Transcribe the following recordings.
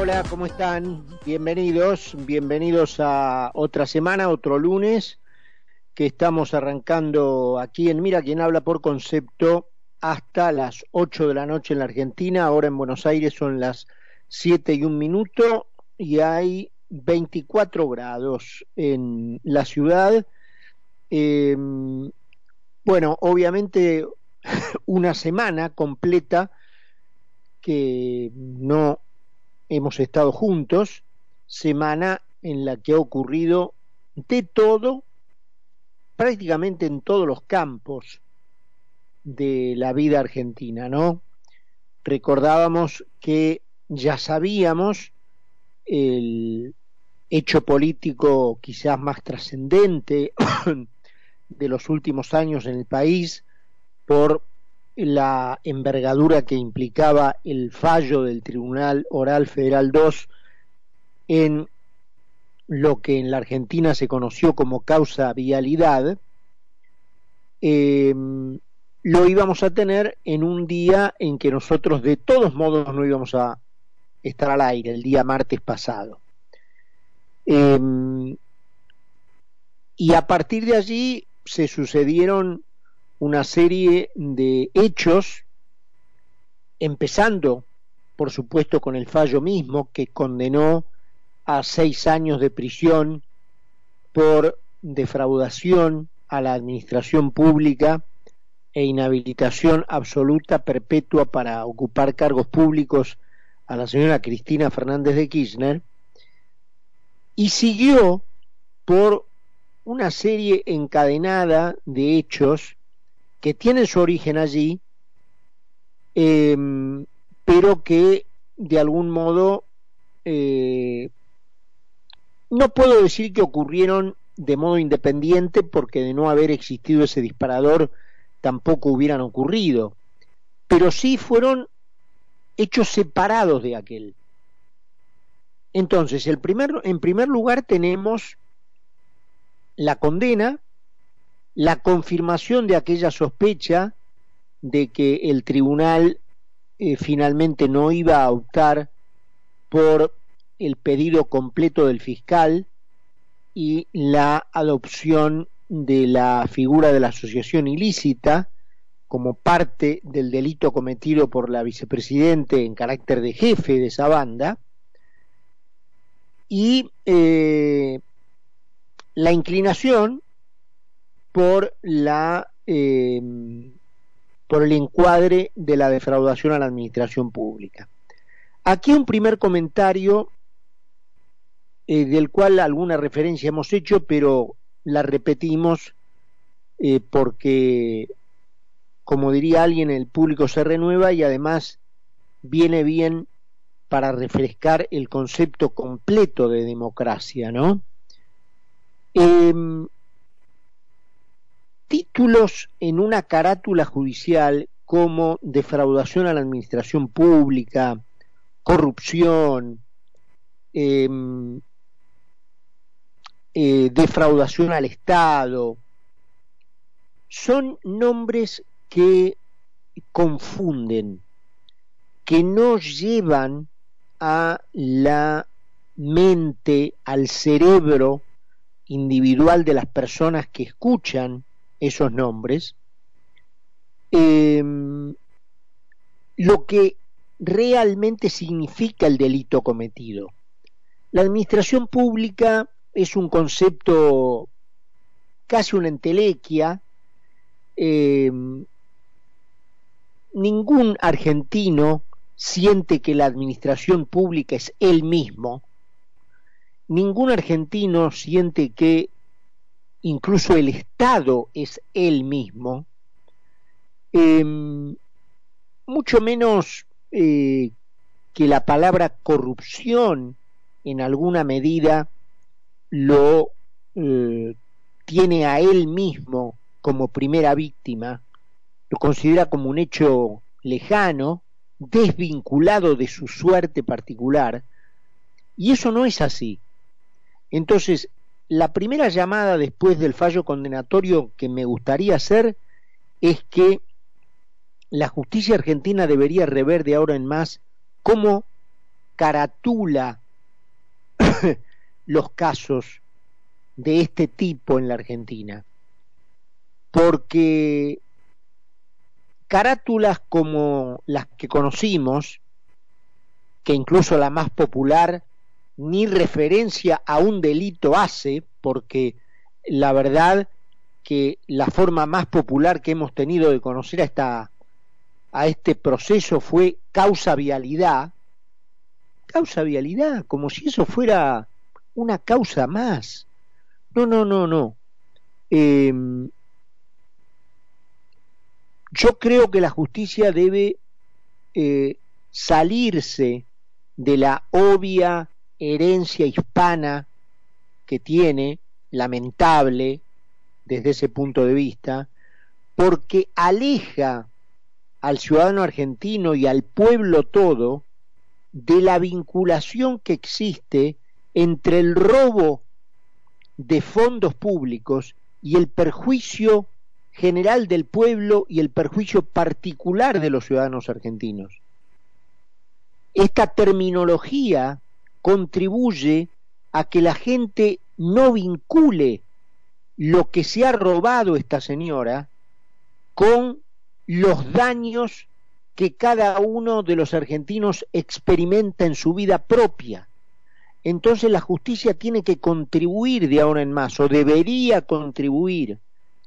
hola, ¿cómo están? Bienvenidos, bienvenidos a otra semana, otro lunes, que estamos arrancando aquí en Mira, quien habla por concepto, hasta las 8 de la noche en la Argentina, ahora en Buenos Aires son las 7 y un minuto y hay 24 grados en la ciudad. Eh, bueno, obviamente una semana completa que no hemos estado juntos, semana en la que ha ocurrido de todo, prácticamente en todos los campos de la vida argentina, ¿no? Recordábamos que ya sabíamos el hecho político quizás más trascendente de los últimos años en el país por la envergadura que implicaba el fallo del Tribunal Oral Federal II en lo que en la Argentina se conoció como causa vialidad, eh, lo íbamos a tener en un día en que nosotros de todos modos no íbamos a estar al aire, el día martes pasado. Eh, y a partir de allí se sucedieron una serie de hechos, empezando, por supuesto, con el fallo mismo que condenó a seis años de prisión por defraudación a la administración pública e inhabilitación absoluta perpetua para ocupar cargos públicos a la señora Cristina Fernández de Kirchner, y siguió por una serie encadenada de hechos que tienen su origen allí, eh, pero que de algún modo eh, no puedo decir que ocurrieron de modo independiente porque de no haber existido ese disparador tampoco hubieran ocurrido, pero sí fueron hechos separados de aquel. Entonces, el primer, en primer lugar tenemos la condena la confirmación de aquella sospecha de que el tribunal eh, finalmente no iba a optar por el pedido completo del fiscal y la adopción de la figura de la asociación ilícita como parte del delito cometido por la vicepresidente en carácter de jefe de esa banda. Y eh, la inclinación eh, por el encuadre de la defraudación a la administración pública. Aquí un primer comentario eh, del cual alguna referencia hemos hecho, pero la repetimos eh, porque, como diría alguien, el público se renueva y además viene bien para refrescar el concepto completo de democracia, ¿no? Títulos en una carátula judicial como defraudación a la administración pública, corrupción, em, eh, defraudación al Estado, son nombres que confunden, que no llevan a la mente, al cerebro individual de las personas que escuchan esos nombres, eh, lo que realmente significa el delito cometido. La administración pública es un concepto casi una entelequia. Eh, ningún argentino siente que la administración pública es él mismo. Ningún argentino siente que incluso el Estado es él mismo, em, mucho menos eh, que la palabra corrupción en alguna medida lo eh, tiene a él mismo como primera víctima, lo considera como un hecho lejano, desvinculado de su suerte particular, y eso no es así. Entonces, la primera llamada después del fallo condenatorio que me gustaría hacer es que la justicia argentina debería rever de ahora en más cómo caratula los casos de este tipo en la Argentina. Porque carátulas como las que conocimos, que incluso la más popular ni referencia a un delito hace, porque la verdad que la forma más popular que hemos tenido de conocer a, esta, a este proceso fue causa vialidad, causa vialidad, como si eso fuera una causa más. No, no, no, no. Em, yo creo que la justicia debe eh, salirse de la obvia herencia hispana que tiene, lamentable desde ese punto de vista, porque aleja al ciudadano argentino y al pueblo todo de la vinculación que existe entre el robo de fondos públicos y el perjuicio general del pueblo y el perjuicio particular de los ciudadanos argentinos. Esta terminología contribuye a que la gente no vincule lo que se ha robado esta señora con los daños que cada uno de los argentinos experimenta en su vida propia. Entonces la justicia tiene que contribuir de ahora en más, o debería contribuir,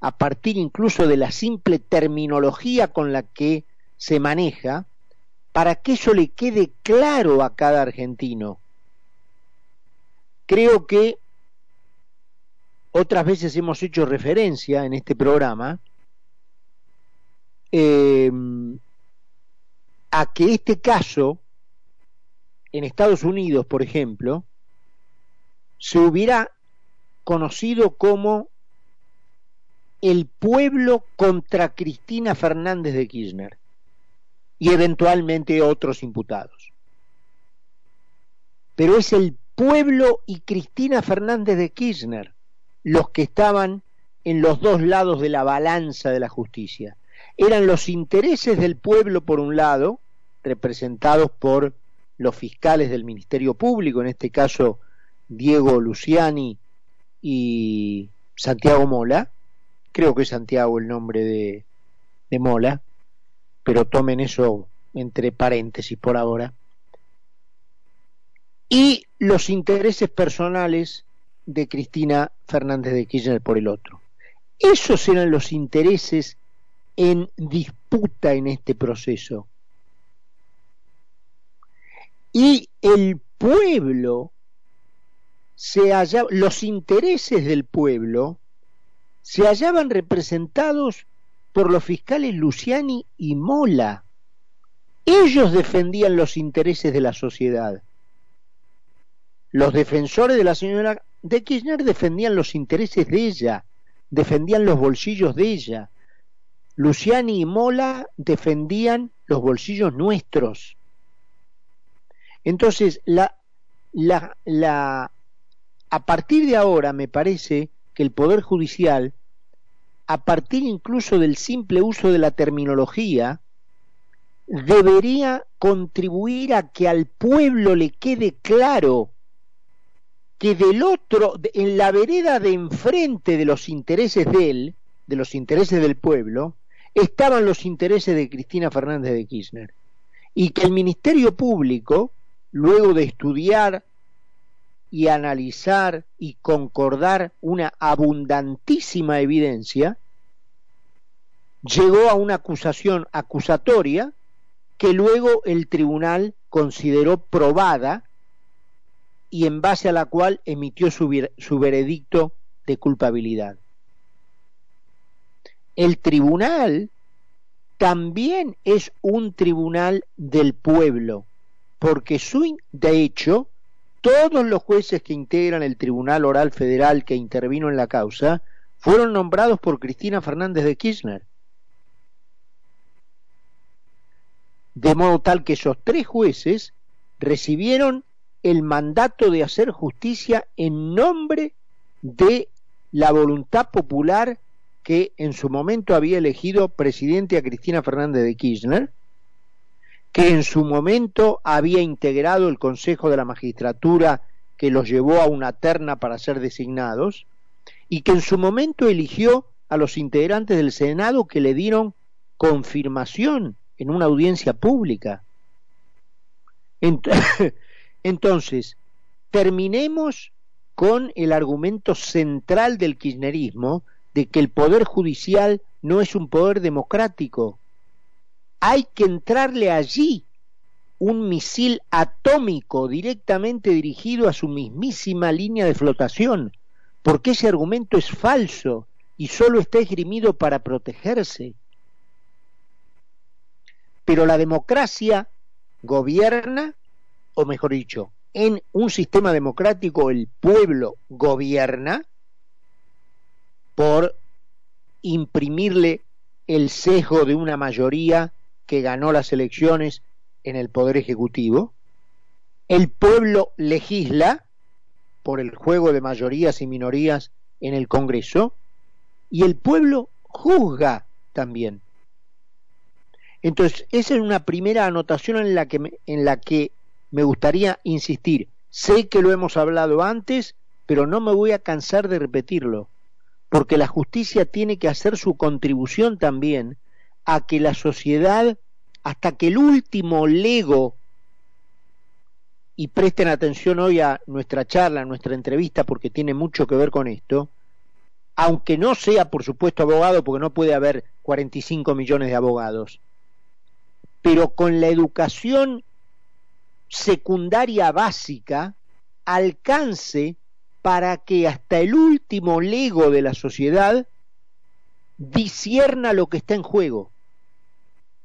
a partir incluso de la simple terminología con la que se maneja, para que eso le quede claro a cada argentino. Creo que otras veces hemos hecho referencia en este programa eh, a que este caso en Estados Unidos, por ejemplo, se hubiera conocido como el pueblo contra Cristina Fernández de Kirchner y eventualmente otros imputados. Pero es el pueblo y Cristina Fernández de Kirchner los que estaban en los dos lados de la balanza de la justicia. Eran los intereses del pueblo por un lado, representados por los fiscales del Ministerio Público, en este caso Diego Luciani y Santiago Mola, creo que es Santiago el nombre de, de Mola, pero tomen eso entre paréntesis por ahora, y los intereses personales de Cristina Fernández de Kirchner por el otro. Esos eran los intereses en disputa en este proceso. Y el pueblo se hallaba, los intereses del pueblo se hallaban representados por los fiscales Luciani y Mola. Ellos defendían los intereses de la sociedad. Los defensores de la señora de Kirchner defendían los intereses de ella, defendían los bolsillos de ella. Luciani y Mola defendían los bolsillos nuestros. Entonces, la, la, a partir de ahora me parece que el Poder Judicial, a partir incluso del simple uso de la terminología, debería contribuir a que al pueblo le quede claro que del otro, en la vereda de enfrente de los intereses de él, de los intereses del pueblo, estaban los intereses de Cristina Fernández de Kirchner. Y que el Ministerio Público, luego de estudiar y analizar y concordar una abundantísima evidencia, llegó a una acusación acusatoria que luego el tribunal consideró probada y en base a la cual emitió su, su veredicto de culpabilidad. El tribunal también es un tribunal del pueblo, porque de hecho, todos los jueces que integran el Tribunal Oral Federal que intervino en la causa fueron nombrados por Cristina Fernández de Kirchner. De modo tal que esos tres jueces recibieron el mandato de hacer justicia en nombre de la voluntad popular que en su momento había elegido presidente a Cristina Fernández de Kirchner que en su momento había integrado el Consejo de la Magistratura que los llevó a una terna para ser designados, y que en su momento eligió a los integrantes del Senado que le dieron confirmación en una audiencia pública. Entonces, terminemos con el argumento central del kirchnerismo de que el poder judicial no es un poder democrático. Hay que entrarle allí un misil atómico directamente dirigido a su mismísima línea de flotación, porque ese argumento es falso y solo está esgrimido para protegerse. Pero la democracia gobierna, o mejor dicho, en un sistema democrático el pueblo gobierna por imprimirle el sesgo de una mayoría que ganó las elecciones en el Poder Ejecutivo. El pueblo legisla por el juego de mayorías y minorías en el Congreso y el pueblo juzga también. Entonces, esa es una primera anotación en la que en la que me gustaría insistir. Sé que lo hemos hablado antes, pero no me voy a cansar de repetirlo, porque la justicia tiene que hacer su contribución también a que la sociedad, hasta que el último lego y presten atención hoy a nuestra charla, a nuestra entrevista, porque tiene mucho que ver con esto, aunque no sea, por supuesto, abogado, porque no puede haber 45 millones de abogados, pero con la educación secundaria básica alcance para que hasta el último lego de la sociedad disierna lo que está en juego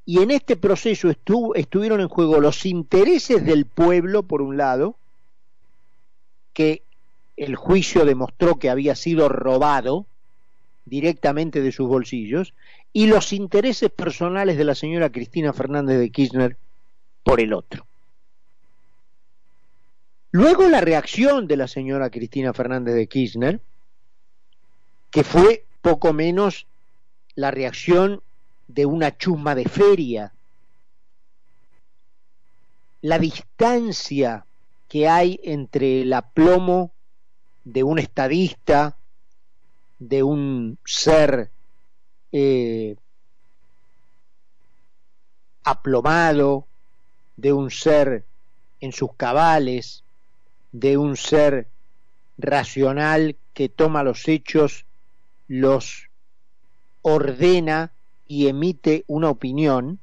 y en este proceso estuvieron en juego los intereses del pueblo, por un lado, que el juicio demostró que había sido robado directamente de sus bolsillos, y los intereses personales de la señora Cristina Fernández de Kirchner por el otro. Luego la reacción de la señora Cristina Fernández de Kirchner, que fue poco menos la reacción de una chusma de feria, la distancia que hay entre el aplomo de un estadista, de un ser eh, aplomado, de un ser en sus cabales, de un ser racional que toma los hechos, los ordena y emite una opinión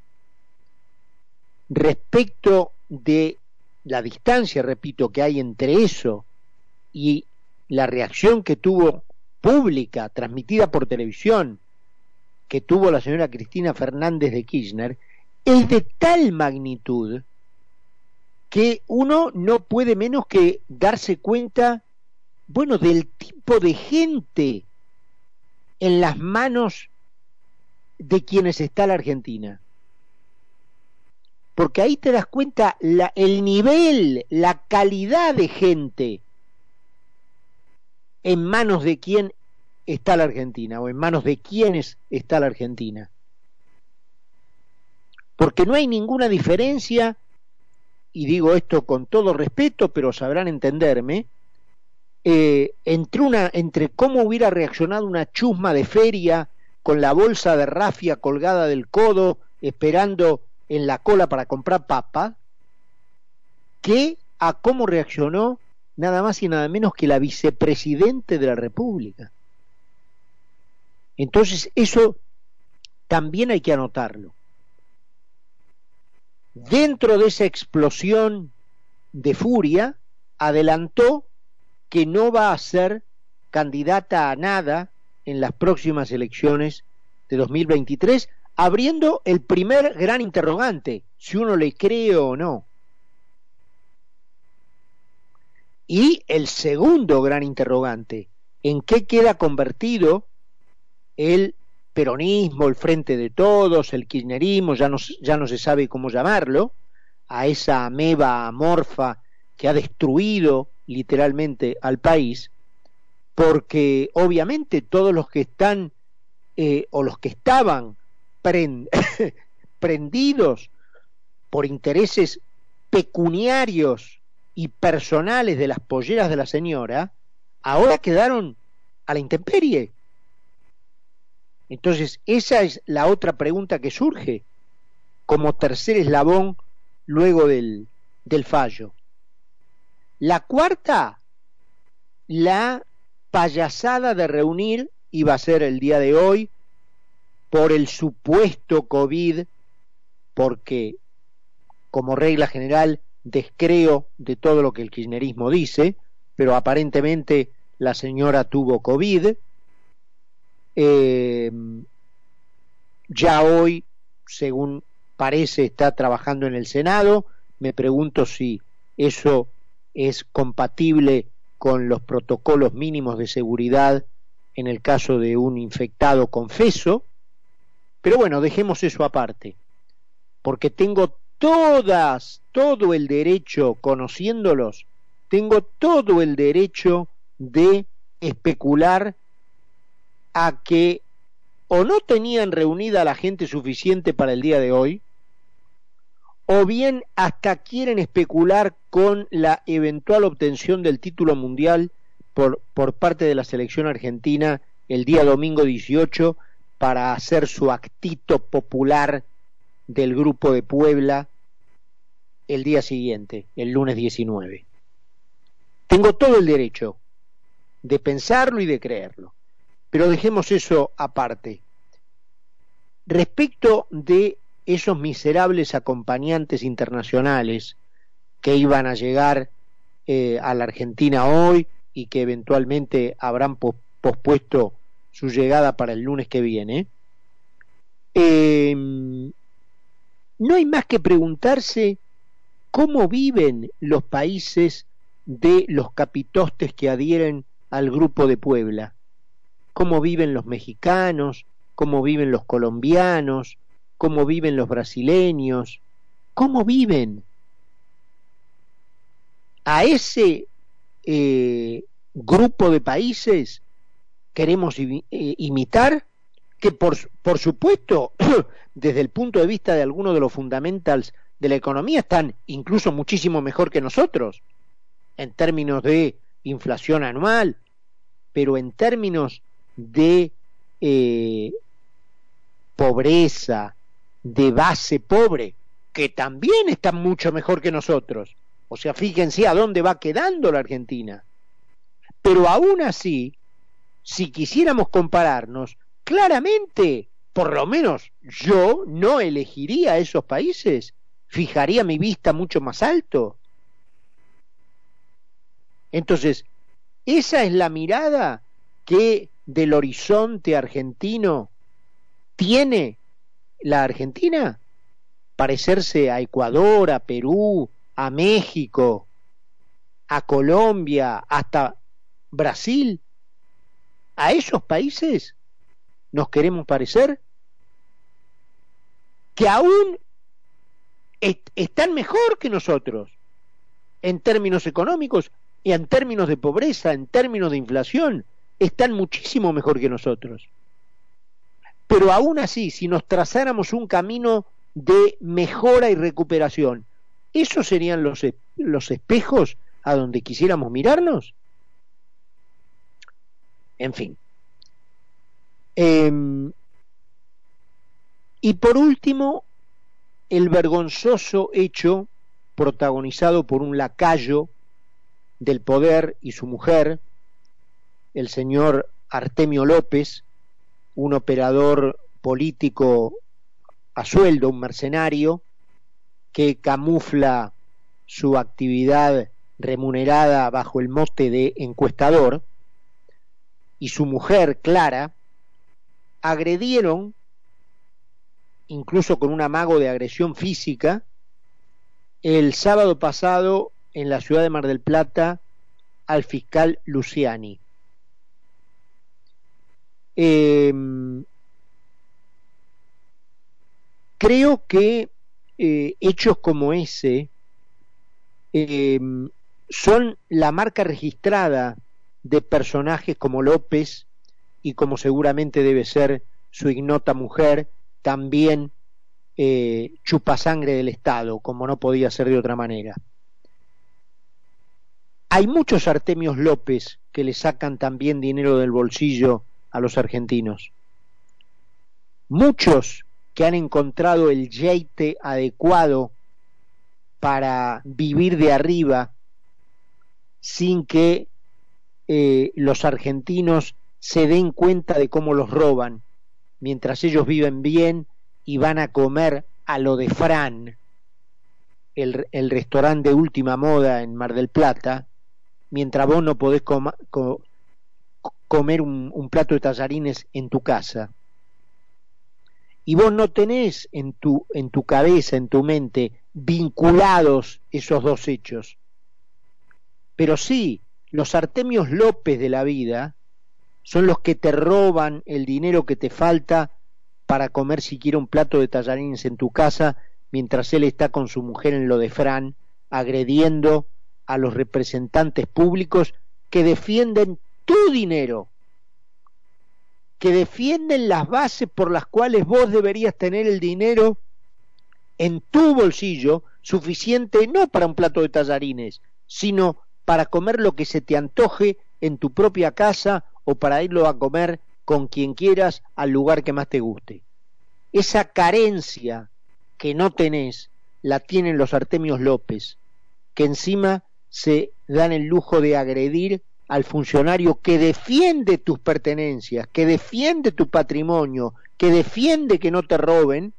respecto de la distancia, repito, que hay entre eso y la reacción que tuvo pública, transmitida por televisión, que tuvo la señora Cristina Fernández de Kirchner, es de tal magnitud que uno no puede menos que darse cuenta, bueno, del tipo de gente en las manos de quienes está la Argentina. Porque ahí te das cuenta el nivel, la calidad de gente en manos de quién está la Argentina o en manos de quiénes está la Argentina. Porque no hay ninguna diferencia, y digo esto con todo respeto, pero sabrán entenderme, eh, entre, una, entre cómo hubiera reaccionado una chusma de feria con la bolsa de rafia colgada del codo, esperando en la cola para comprar papa, que a cómo reaccionó nada más y nada menos que la vicepresidente de la República. Entonces, eso también hay que anotarlo. Dentro de esa explosión de furia, adelantó que no va a ser candidata a nada en las próximas elecciones de 2023, abriendo el primer gran interrogante, si uno le cree o no. Y el segundo gran interrogante, ¿en qué queda convertido el peronismo, el frente de todos, el kirchnerismo, ya no, ya no se sabe cómo llamarlo, a esa ameba amorfa que ha destruido literalmente al país, porque obviamente todos los que están eh, o los que estaban prendidos por intereses pecuniarios y personales de las polleras de la señora, ahora quedaron a la intemperie. Entonces, esa es la otra pregunta que surge como tercer eslabón luego del, del fallo. La cuarta, la payasada de reunir, iba a ser el día de hoy, por el supuesto COVID, porque como regla general descreo de todo lo que el kirchnerismo dice, pero aparentemente la señora tuvo COVID. Eh, ya hoy, según parece, está trabajando en el Senado. Me pregunto si eso es compatible con los protocolos mínimos de seguridad en el caso de un infectado confeso. Pero bueno, dejemos eso aparte, porque tengo todas, todo el derecho, conociéndolos, tengo todo el derecho de especular a que o no tenían reunida la gente suficiente para el día de hoy, o bien hasta quieren especular con la eventual obtención del título mundial por, por parte de la selección argentina el día domingo 18 para hacer su actito popular del grupo de Puebla el día siguiente, el lunes 19. Tengo todo el derecho de pensarlo y de creerlo, pero dejemos eso aparte. Respecto de esos miserables acompañantes internacionales que iban a llegar eh, a la Argentina hoy y que eventualmente habrán pospuesto su llegada para el lunes que viene, em, no hay más que preguntarse cómo viven los países de los capitostes que adhieren al grupo de Puebla, cómo viven los mexicanos, cómo viven los colombianos, cómo viven los brasileños, cómo viven. A ese eh, grupo de países queremos eh, imitar, que por, por supuesto, desde el punto de vista de algunos de los fundamentals de la economía, están incluso muchísimo mejor que nosotros, en términos de inflación anual, pero en términos de eh, pobreza, de base pobre, que también están mucho mejor que nosotros. O sea, fíjense a dónde va quedando la Argentina. Pero aún así, si quisiéramos compararnos, claramente, por lo menos yo no elegiría esos países, fijaría mi vista mucho más alto. Entonces, esa es la mirada que del horizonte argentino tiene la Argentina parecerse a Ecuador, a Perú, a México, a Colombia, hasta Brasil. ¿A esos países nos queremos parecer? Que aún están mejor que nosotros en términos económicos y en términos de pobreza, en términos de inflación, están muchísimo mejor que nosotros. Pero aún así, si nos trazáramos un camino de mejora y recuperación, ¿esos serían los, los espejos a donde quisiéramos mirarnos? En fin. Em, y por último, el vergonzoso hecho protagonizado por un lacayo del poder y su mujer, el señor Artemio López, un operador político a sueldo, un mercenario, que camufla su actividad remunerada bajo el mote de encuestador, y su mujer, Clara, agredieron, incluso con un amago de agresión física, el sábado pasado en la ciudad de Mar del Plata al fiscal Luciani. Em, creo que eh, hechos como ese em, son la marca registrada de personajes como López y como seguramente debe ser su ignota mujer, también eh, chupasangre del Estado, como no podía ser de otra manera. Hay muchos Artemios López que le sacan también dinero del bolsillo a los argentinos. Muchos que han encontrado el yeite adecuado para vivir de arriba sin que eh, los argentinos se den cuenta de cómo los roban, mientras ellos viven bien y van a comer a lo de Fran, el, el restaurante de última moda en Mar del Plata, mientras vos no podés comer un, plato de tallarines en tu casa. Y vos no tenés en tu, en tu cabeza, en tu mente, vinculados esos dos hechos. Pero sí, los Artemios López de la vida son los que te roban el dinero que te falta para comer siquiera un plato de tallarines en tu casa mientras él está con su mujer en lo de Fran, agrediendo a los representantes públicos que defienden tu dinero, que defienden las bases por las cuales vos deberías tener el dinero en tu bolsillo suficiente no para un plato de tallarines, sino para comer lo que se te antoje en tu propia casa o para irlo a comer con quien quieras al lugar que más te guste. Esa carencia que no tenés la tienen los Artemios López, que encima se dan el lujo de agredir al funcionario que defiende tus pertenencias, que defiende tu patrimonio, que defiende que no te roben,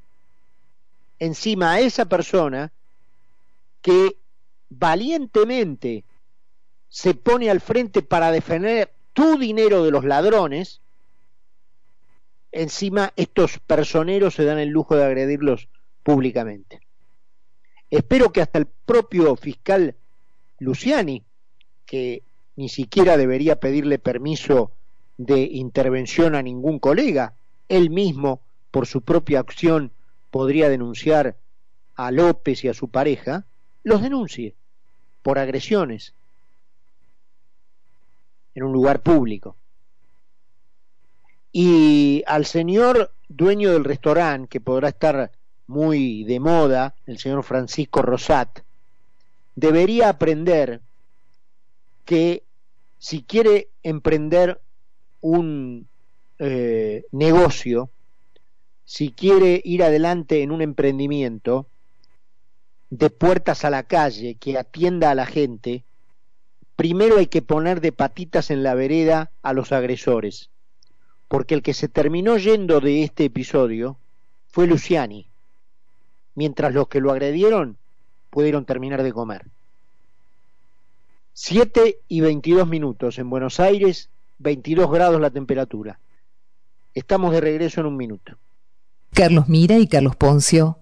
encima a esa persona que valientemente se pone al frente para defender tu dinero de los ladrones, encima estos personeros se dan el lujo de agredirlos públicamente. Espero que hasta el propio fiscal Luciani, que ni siquiera debería pedirle permiso de intervención a ningún colega, él mismo, por su propia acción, podría denunciar a López y a su pareja, los denuncie por agresiones en un lugar público. Y al señor dueño del restaurante, que podrá estar muy de moda, el señor Francisco Rosat, debería aprender que si quiere emprender un eh, negocio, si quiere ir adelante en un emprendimiento, de puertas a la calle, que atienda a la gente, primero hay que poner de patitas en la vereda a los agresores, porque el que se terminó yendo de este episodio fue Luciani, mientras los que lo agredieron pudieron terminar de comer. 7 y 22 minutos en Buenos Aires, 22 grados la temperatura. Estamos de regreso en un minuto. Carlos Mira y Carlos Poncio